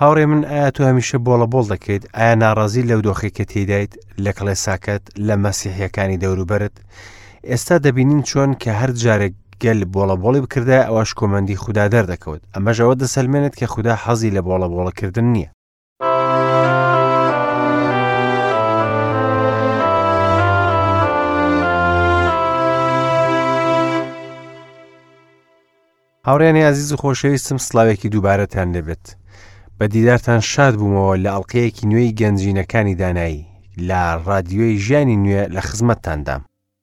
هاوڕێ من ئایا تو هەمیشە بۆڵە بۆڵ دەکەیت ئایا ناڕازی لەو دۆخی کە تێدایت لە کڵێساکەت لە مەسیحیەکانی دەوروبەرت ئێستا دەبینین چۆن کە هەر جارێک گەل بۆڵە بۆڵی بکردە ئەوە شکۆمەندی خوددا دەردەکەوت ئەمەژەوە دەسەلمێنێت کە خوددا حەزی لە بۆڵە بۆڵەکردن نییە هاوڕێنی ئازیز و خۆشەویستم سلااوێکی دووبارەتان لێبێت بە دیدارتان شاد بوومەوە لە ئەڵلقەیەکی نوێی گەنجینەکانی دانایی لە ڕادیۆی ژیانی نوێ لە خزمەتتاندام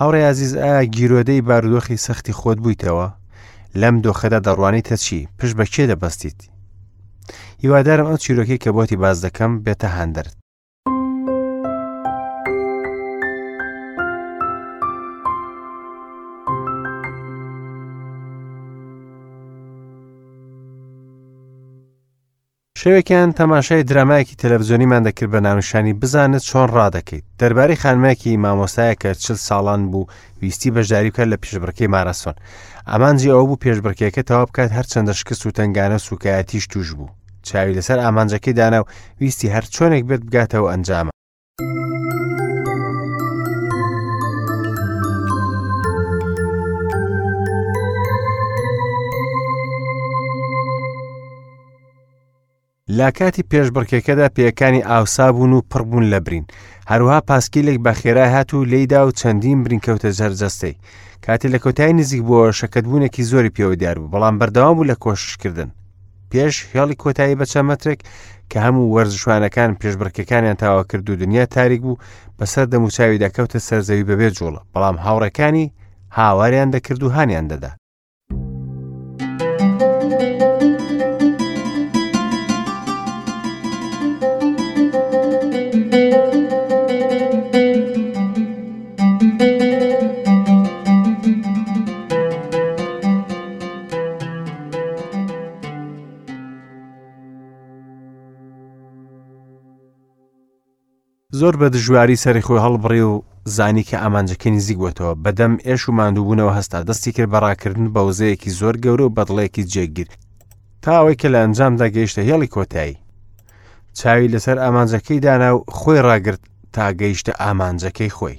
هاوڕێی ئازیز ئایا گیرۆدەی بارودۆخی سەختی خۆت بوویتەوە؟ لەم دۆخەدا دەڕوانیتە چی؟ پشت بە کێ دەبەستیت؟ هیوادارم ئەو چیرۆکی کە بۆتی باز دەکەم بێتە هاندەرت. شەوێکیان تەماشای درامایەکی تەلەڤزیۆنیمان دەکرد بە ناونیشانی بزانە چۆن ڕادەکەیت دەربارەی خانمایەکی مامۆستایە کە چل ساڵان بوو ویستی بەشداری بکات لە پێشبڕکەی ماراسۆن ئامانجی ئەوە بوو پێشبڕکێکە تەوا بکات هەرچەندە شکست و تنگانە سوکایەتیش توش بوو چاوی لەسەر ئامانجەکەی دانا و ویستی هەر چۆنێک بێت بگاتەوە ئەنجامە لە کاتی پێشبڕکێکەدا پێەکانی ئاوسابوون و پڕبوون لە برین هەروها پاسکیلێک بە خێرای هات و لێدا و چەندین برینکەوتە جەرجەستەی کاتی لە کۆتای نزیک بۆ شەکەتبوونێکی زۆری پێوە دیار بوو بەڵام بەردەوام بوو لە کۆششکردن پێش هێڵی کۆتایی بە چەند مەترێک کە هەموو وەرزشوانەکان پێشبڕکەکانیان تاوا کرد و دنیا تاریک بوو بەسەر دەموچاوی دەکەوتە سەرزەوی بەبێ جوڵە بەڵام هاوڕەکانی هاواریان دەکرد و هانیان دەدا زۆر بە دژواری سەری خۆی هەڵبڕی و زانی کە ئامانجەکە نزیک بۆتەوە بەدەم ئێش و ماندووبوونەوە هەستا دەستی کرد بەڕاکردن بە وزەیەکی زۆر گەورە و بەدڵێکی جێگیر تا ئەوەی کە لە ئەنجامدا گەیشتە هێڵی کۆتایی چاوی لەسەر ئامانجەکەی دانا و خۆی ڕاگرت تا گەیشتە ئامانجەکەی خۆی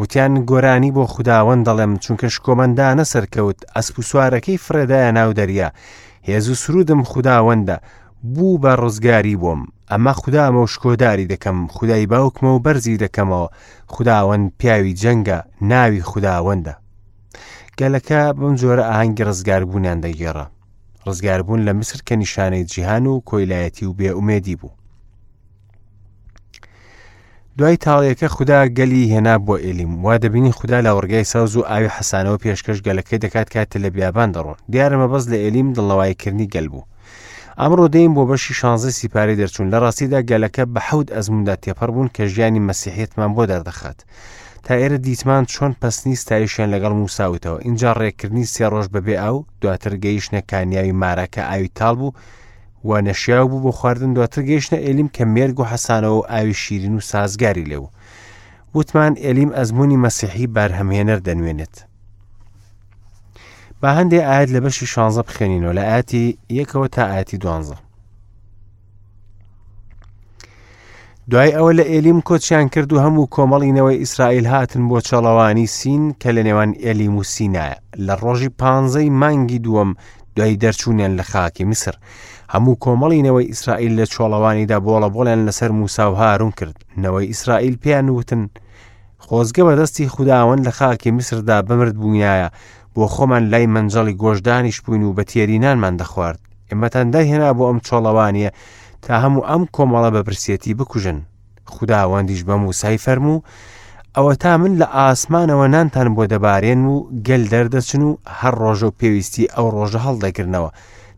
وتیان گۆرانی بۆ خوداوەند دەڵێم چونکە شکۆمەندانە سەرکەوت ئەسپ و سوارەکەی فرێدایە ناو دەریا هێز و سرودم خوداوەندە بوو بە ڕزگاری بووم ئەمە خوددامە و شکۆداری دەکەم خدای باوکمە و بەرزی دەکەمەوە خداوەند پیاوی جەنگە ناوی خودداوەندە گەلەکە بم جۆرە ئاهەنگی ڕزگاربوونیان دەگێڕە ڕزگاربوون لە میسر کە نیشانەی جیهان و کۆیلایەتی و بێ ئومێدی بوو دوای تاڵیەکە خودا گەلی هێنا بۆ ئێلیم وا دەبینی خودا لە وڕگای ساوز و ئاوی حەسانەوە پێشکەش گەلەکەی دەکات کاتە لە بیابان دەڕۆن دیارمە بەس لە ئێلیم دڵەوایکردنی گەل بوو ئەمڕۆ دەین بۆ بەشی شانزە سیپارەی دەرچوون لە ڕاستیدا گەلەکە بە حەوت ئەزموندا تێپەڕ بوون کە ژیانی مەسیحێتمان بۆ دەردەخات تا ئێرە دیتمان چۆن پسنی ستایشیان لەگەڵ موساوتەوە اینجا ڕێککردنی سێ ڕۆژ بەبێ ئاو دواتر گەیشتە کانیاوی مارەکە ئاوی تاڵ بوو وا نەشیاو بوو بۆ خواردن دواتر گەیشتە ئێلیم کە مێرگ و حەسانەوە و ئاوی شیرین و سازگاری لێو وتمان ئێلیم ئەزمموی مەسیحی بارهەمهێنەر دەنوێنێت با هەندێ ئاەت لە بەشی شانزە بخێنینەوە لە ئاتی یەکەوە تا ئاەتی دوانزە دوای ئەوە لە ئێلیم کۆچیان کرد و هەموو کۆمەڵی نەوەی ئیسرائیل هاتن بۆ چاڵەوانی سین کە لە نێوان ئێلیم و سینایە لە ڕۆژی پانزەی مانگی دووەم دوای دەرچوونیان لە خاکی میسر هەموو کۆمەڵی نەوەی ئیسرائیل لە چۆڵەوانیدا بۆڵە بۆڵیان لەسەر موسا و هارون کرد نەوەی ئیسرائیل پێیان وتن خۆزگە بەدەستی خودداوەند لە خاکی میسردا بمرد بووینایە بۆ خۆمان لای مەنجەڵی گۆشدانیش بووین و بە تێری نانمان دەخوارد ئێمەتان دەرهێنا بۆ ئەم چۆڵەوانیە تا هەموو ئەم کۆمەڵە بە برسێتی بکوژن خداوەندیش بە موسای فەرموو ئەوە تا من لە ئاسمانەوە نانتان بۆ دەبارێن و گەل دەردەچن و هەر ڕۆژە و پێویستی ئەو ڕۆژە هەڵدەگرنەوە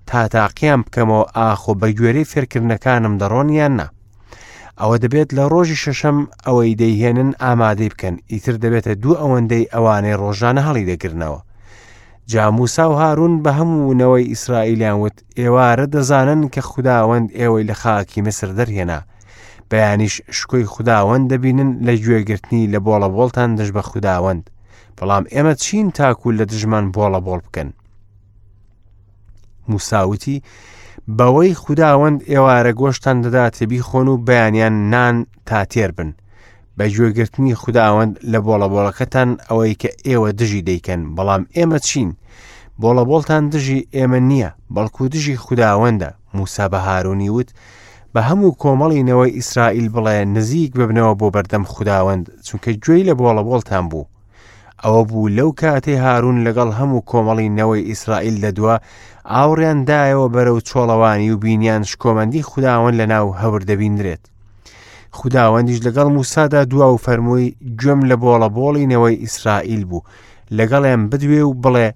تا تاقییان بکەمەوە ئاخۆ بە گوێرەی فێرکردنەکانم دەڕۆن یان نا ئەوە دەبێت لە ڕۆژی شەشەم ئەوەی دەیهێنن ئامادەی بکەن ئیتر دەبێتە دوو ئەوەندەی ئەوانەی ڕۆژانە هەڵی دەگرنەوە جاموسا و هاروون بە هەموو نەوەی ئیسرائیلیان وت ئێوارە دەزانن کە خداوەند ئێوەی لە خاکی مسر دەرهێنا بەیانیش شکۆی خداوەند دەبینن لە گوێگرتنی لە بۆڵە بۆڵتان دژ بە خداوەند بەڵام ئێمە چین تاکوول لە دژمان بۆڵە بۆڵ بکەن موساوتی بەوەی خوداوەند ئێوارە گۆشتان دەداتێ بیخۆن و بەیانیان نان تا تێر بن بە گوێگرتنی خوداوەند لە بۆڵە بۆڵەکەتان ئەوەی کە ئێوە دژی دەیکەن بەڵام ئێمە چین بۆڵە بۆڵتان دژی ئێمە نییە بەڵکو دژی خوداوەندە موسا بە هارونی وت بە هەموو کۆمەڵی نەوەی ئیسرائیل بڵێ نزیک ببنەوە بۆ بەردەم خوداوەند چونکە گوێی لە بۆڵە بۆڵتان بوو ئەوە بوو لەو کاتەی هارون لەگەڵ هەموو کۆمەڵی نەوەی ئیسرائیل دەدووە ئاوڕیان دایەوە بەرەو چۆڵەوانی و بینیان شکۆمەندی خداوەند لە ناو هەور دەبیندرێت خداوەندیش لەگەڵ موسادا دوا و فەرمووی گوێم لە بۆڵە بۆڵی نەوەی ئیسرائیل بوو لەگەڵیان بدوێ و بڵێ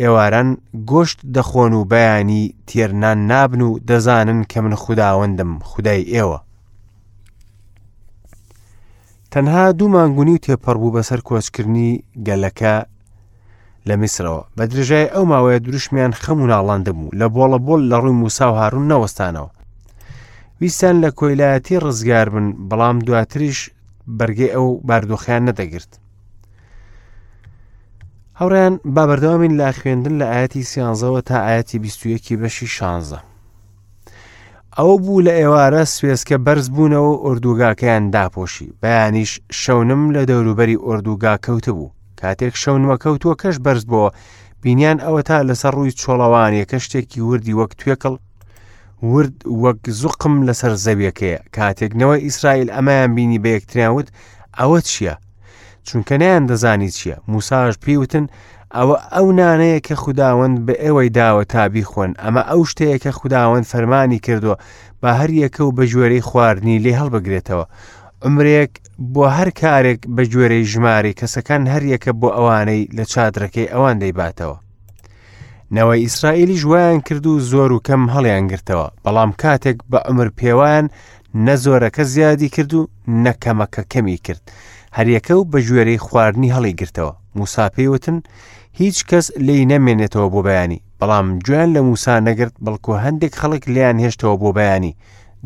ئێواران گۆشت دەخۆن و بەیانی تێرنان نابن و دەزانن کە من خداوەندم خدای ئێوە تەنها دوو مانگ و نیو تێپەڕ بوو بەسەر کۆچکردنی گەلەکە لە میسرەوە بە درێژای ئەو ماوەیە دروشمیان خەم و ناڵاندە بوو لە بۆڵە بۆل لە ڕووی موسا و هاروون نەوەستانەوە ویستان لە کۆیلایەتی ڕزگار بن بەڵام دواتریش بەرگەی ئەو باردۆخیان نەدەگرت هەوریان بابەردەوامین لە خوێندن لە ئاەتی سیانزەوە تا ئاەتی 21 بەشی شانزە ئەوە بوو لە ئێوارە سوێسکە بەرز بوونەوە ئۆردوگاکەیان داپۆشی بەیانیش شەونم لە دەوروبەری ئۆردوگا کەوت بوو کاتێک شەونمە کەوتووە کەش بەرز بۆ بینیان ئەوە تا لەسەر ڕووی چۆڵەوانیەکە شتێکی وردی وەک توێکڵ ورد وەک زوقم لەسەر زەویەکەیە کاتێکنەوە ئیسرائیل ئەمەیان بینی بە یەکتریاوت ئەوە چییە؟ چونکە نیان دەزانی چییە موساش پێوتن ئەوە ئەو نانەیە کە خودداوەند بە ئێوەی داوە تابی خۆن ئەمە ئەو شتەیە کە خودداوەند فەرمانی کردووە بە هەر یەکە و بە جۆرەی خواردنی لێ هەڵبگرێتەوە عمرێک بۆ هەر کارێک بە گوێرەی ژمارە کەسەکان هەر یەکە بۆ ئەوانەی لە چادرەکەی ئەوان دەیباتەوە نەوەی ئیسرائیلی ژویان کرد و زۆر و کەم هەڵیان گرتەوە بەڵام کاتێک بە عمر پێوان نە زۆرەکە زیادی کرد و نە کەمەکە کەمی کرد هەریەکە و بە گوێرەی خواردنی هەڵی گرتەوە موسا پێیوتن هیچ کەس لی نەمێنێتەوە بۆ بەیانی بەڵام گوێن لە موسا نەگرت بەڵکو هەندێک خەڵک لیان هێشتەوە بۆ بەیانی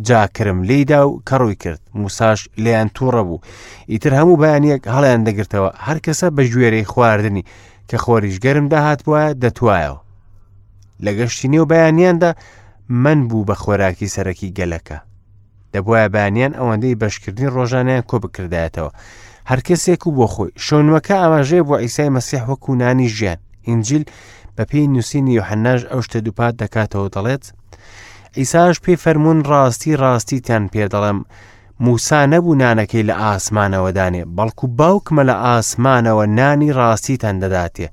جاکرم لیدا و کەڕووی کرد موساش لیان تووڕە بوو ئیتر هەموو بەیانیەک هەڵیان دەگرتەوە هەر کەسە بە گوێرەی خواردنی کە خۆریش گەرم داهات وایە دەتوایەوە لە گەشتی نێو بەیانیاندا من بوو بە خۆراکی سەرەکی گەلەکە دەبواە بانیان ئەوەندەی بەشکردنی ڕۆژانیان کۆ بکردایەتەوە هەر کەسێک و بۆ خۆی شەونوەکە ئاماژەیە بۆ ئیسای مەسیح وەکو نانی ژیان ئینجیل بە پێی نووسینی یوحەناش ئەو شتە دووپات دەکاتەوە دەڵێت ئیساش پێی فەرمونون ڕاستی ڕاستیتان پێ دەڵێم موسا نەبوو نانەکەی لە ئاسمانەوە دانێ بەڵکو باوکمە لە ئاسمانەوە نانی ڕاستیتان دەداتێ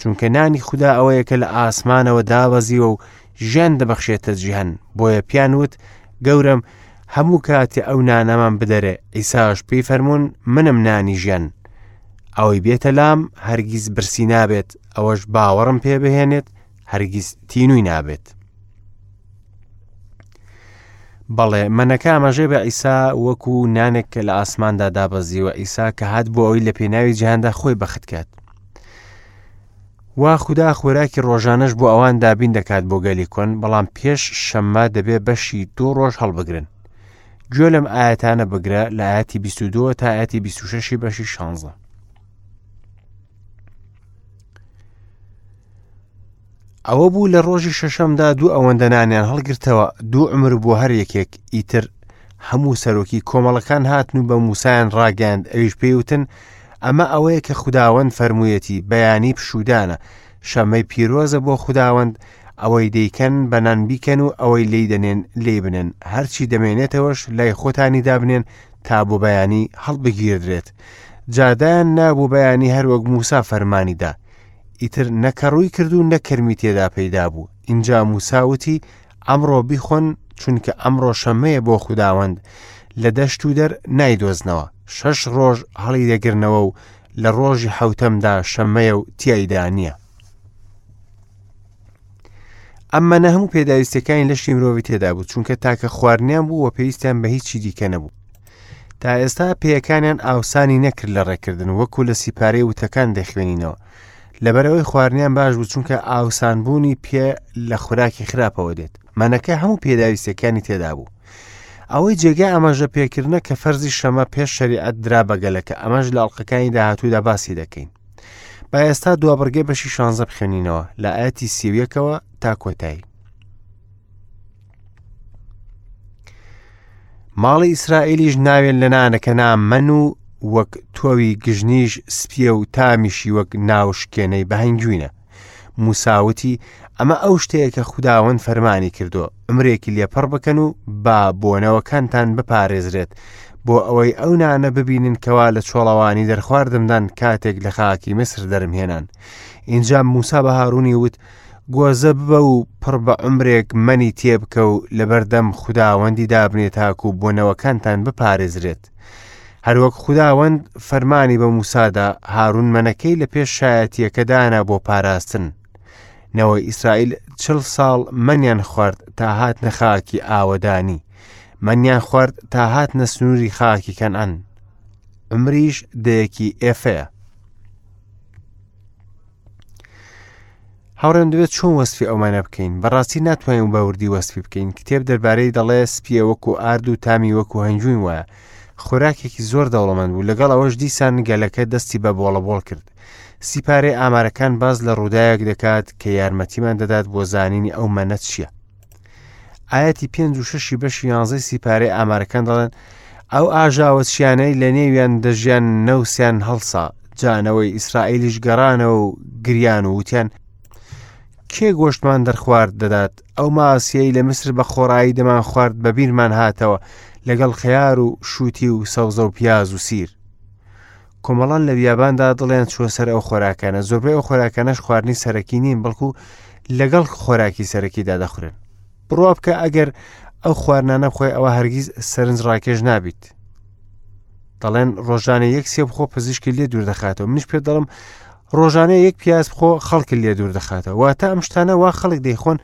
چونکە نانی خوددا ئەوەیە کە لە ئاسمانەوە دابەزیوە و ژیان دەبەخشێتە جیهان بۆیە پیان وت گەورەم هەموو کاتێ ئەو نانەمان بدەرێ ئیساش پێی فەرمونون منم نانی ژیان ئەوەی بێتە لام هەرگیز برسی نابێت ئەوەش باوەڕم پێ بهێنێت هەرگیز تینووی نابێت بەڵێ منەکە ئاماژێ بە ئیسا وەکو نانێک کە لە ئاسماندا دابەزیوە ئیسا کە هات بۆ ئەوی لە پێناوی جیهاندا خۆی بەختکات وا خودا خۆراکی ڕۆژانەش بۆ ئەوان دابین دەکات بۆ گەلی کۆن بەڵام پێش شەممە دەبێ بەشی دوو ڕۆژ هەڵبگرن گوێ لەم ئاەتانە بگرە لە ئاەتی 22 تا ئاەتی 26 بەشی شانزە ئەوە بوو لە ڕۆژی شەشەمدا دوو ئەوەندەنانیان هەڵگرتەوە دوو عمر بۆ هەر یەکێک ئیتر هەموو سەرۆکی کۆمەڵەکان هاتن و بە موسایان ڕاگەاند ئەویش پێیوتن ئەمە ئەوەیە کە خوداوەند فەرموویەتی بەیانی پشودانە شەمەی پیرۆزە بۆ خوداوەند ئەوەی دەیکەن بەنان بیکەن و ئەوەی لی دەنێن لی بنێن هەرچی دەمێنێتەوەش لای خۆتانی دابنێن تا بۆ بەیانی هەڵبگیردرێت جادایان نابوو بەیانی هەروەک موسا فەرمانیدا ئیتر نەکەڕووی کردو نەکرمی تێدا پەیدا بوو ئینجا موساوتی ئەمڕۆ بیخۆن چونکە ئەمڕۆ شەمەیە بۆ خوداوەند لە دەشت و دەر نایدۆزنەوە شەش ڕۆژ هەڵی دەگرنەوە و لە ڕۆژی حوتەمدا شەمەیە و تیایدا نییە ئەمە نە هەموو پێداویستەکانی لەشی مرۆڤی تێدا بوو چونکە تاکە خواردنیان بوو و پێویستیان بە هیچی دیکە نەبوو تا ئێستا پێیەکانیان ئاوسانی نەکرد لە ڕێکردن وەکو لە سیپارەی وتەکان دەخوێنینەوە لەبەر ئەوەی خواردنیان باش بوو چونکە ئاوسانبوونی پێ لە خوراکی خراپەوە دێت مەنەکە هەموو پێداویستەکانی تێدا بوو ئەوەی جێگە ئەمەژە پێکردە کە فەرزی شەمە پێش شریعەت درا بەگەلەکە ئەمەش لە ئەڵلقەکانی داهاتوودا باسی دەکەین با ئێستا دوابڕگە بەشی شانزە بخێنینەوە لە ئاەتی سیویەکەوە تا کۆتایی ماڵی ئیسرائیلیش ناوێن لە نانەکە نامەن و وەک تۆوی گژنیش سپیە و تامیشی وەک ناوشکێنەی بەهنگوینە موساوتی ئەمە ئەو شتەیە کە خودداوەند فەرمانی کردو ئەمرێکی لێپەڕ بکەن و با بۆنەوەکانتان بپارێزرێت بۆ ئەوەی ئەو نانە ببینن کەوا لە چۆڵەوانی دەرخواردمدان کاتێک لە خاکی مسر دەرمهێنان ئینجا موسا بە هاڕوونی وت گۆزە ببە و پڕ بە عمرێک مەنی تێبکە و لەبەردەم خوداوەندی دابنێ تاکو بۆ نەوەکانتان بپارێزرێت هەروەک خوداوەند فەرمانی بە موسادا هارون مەنەکەی لە پێش شایەتیەکەدانا بۆ پاراستن نەوەی ئیسرائیل چل ساڵ منیان خوارد تا هات نەخاکی ئاوەدانی منیان خوارد تا هات نە سنووری خاکی کەنان عمریش دەیەکی ئێفەیە هاوڕێم دەبێت چۆن وەسفی ئەومانە بکەین بەڕاستی ناتوانین باوردی وەسفی بکەین کتێب دەربارەی دەڵێ سپیە وەکو ئارد و تامی وەکو هەنجوین وایە خۆراکێکی زۆر دەوڵەمەند بوو لەگەڵ ئەوەش دیسان گەلەکە دەستی بە بۆڵەبۆڵ کرد سیپارەی ئامارەکان باز لە ڕووداوێک دەکات کە یارمەتیمان دەدات بۆ زانینی ئەو مەنەت چییە ئاەتی پێنج و شەشی بەشی یانزەی سیپارەی ئامارەکان دەڵێن ئەو ئاژاوە چیانەی لە نێویان دەژیان نەوسیان هەڵسا جانەوەی ئیسرائیلیش گەڕانەوە و گریان و وتیان کێ گۆشتمان دەرخوارد دەدات ئەو ماسیەی لە مسر بە خۆڕایی دەمان خوارد بە بیرمان هاتەوە لەگەڵ خەیار و شووتی و سەوزە و پیاز و سیر کۆمەڵان لە بیاباندا دڵیان چووە سەر ئەو خۆراکانە زۆربەی ئەو خۆراکانەش خواردنی سەرەکی نین بەڵکو لەگەڵ خۆراکی سەرەکیدا دەخورێن بڕوا بکە ئەگەر ئەو خواردنانە بخۆی ئەوە هەرگیز سەرنج ڕاکێش نابیت دەڵێن ڕۆژانە یەک سێ بخۆ پزیشکی لێ دوور دەخاتەوە منش پێ دەڵم ڕۆژانە یەک پیاز بخۆ خەڵکی لێ دوور دەخاتەوە واتە ئەم شتانە وا خەڵک دەیخۆن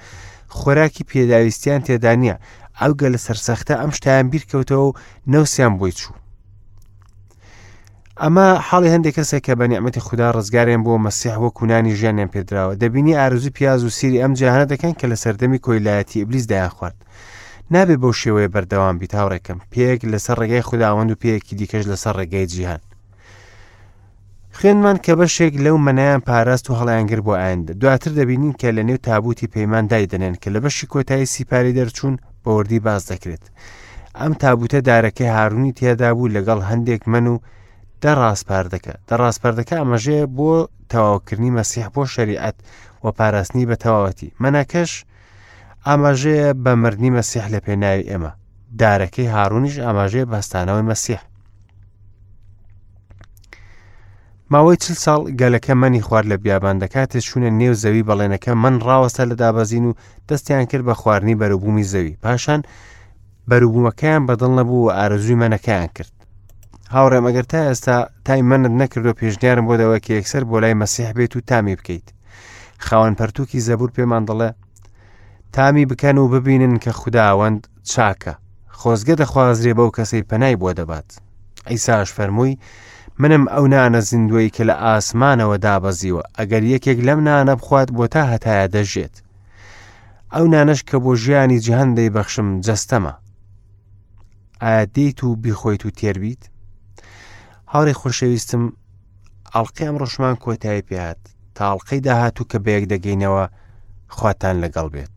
خۆراکی پێداویستیان تێدا نییە ئەو گەلە سەرسەختە ئەم شتیان بیرکەوتەوە و نەوسیان بۆی چوو ئەمە حاڵی هەندێک کەسێک کە بە نیعممەتی خوددا ڕزگاریان بۆ مەسیح وە کونانی ژیانیان پێدراوە دەبینی ئارزوی پیاز و سیری ئەم جیهانە دەکەن کە لە سەردەمی کۆیلایەتی ئبلیس دایان خوارد نابێ بەو شێوەیە بەردەوام بی تاوڕێکم پێک لەسەر ڕێگای خودداوەند و پێیەکی دیکەش لەسەر ڕێگای جیهان خوێنمان کە بەشێک لەو مەنایان پاراست و هەڵیانگر بۆ ئایندە دواتر دەبینین کە لە نێو تابوتی پەیمان دایدەنێن کە لە بەشی کۆتایی سیپاری دەرچوون بەوردی باز دەکرێت. ئەم تابوتە دارەکەی هارونی تێدا بوو لەگەڵ هەندێک من و دە ڕاستپاردەکە دە ڕاستپەردەکە ئەمەژەیە بۆ تەواوکردنی مەسیح بۆ شەریعەت و پاراستنی بە تەواوەتی منەکەش ئاماژەیە بە مردنی مەسیح لە پێناوی ئێمە دارەکەی هارونیش ئاماژەیە بەستانەوەی مەسیح ماوەی چل ساڵ گەلەکە مەنی خوارد لە بیابان دەکاتێ چوونە نێو زەوی بەڵێنەکە من ڕاوەستە لە دابەزین و دەستیان کرد بە خواردنی بەروبوومی زەوی پاشان بەروبوومەکەیان بەدڵ نەبوو و ئارەزووی مەنەکەیان کرد هاوڕێم ئەگەر تا ئێستا تای منت نەکردو پێشنیارم بۆ دەوە کە یەکسەر بۆ لای مەسیح بێت و تامی بکەیت خاوەن پەرتووکی زەبور پێمان دەڵێ تامی بکەن و ببینن کە خداوەند چاکە، خۆزگە دەخوازرێ بەو کەسەی پەنای بۆ دەبات. ئیساش فەرمووی، منم ئەو نانە زیندوەی کە لە ئاسمانەوە دابەزیوە، ئەگەر یەکێک لەم نانە بخوات بۆ تا هەتایە دەژێت. ئەو نانەش کە بۆ ژیانی جیهان دەیبەخشم جەستەمە. ئایا دیت و بیخۆیت و تێربیت؟ هاوڕێ خۆشەویستم ئەڵلقی ئەم ڕۆژمان کۆتایی پێهات تاڵقەی داهاتوو کە بەیەک دەگەینەوە خواتان لەگەڵ بێت.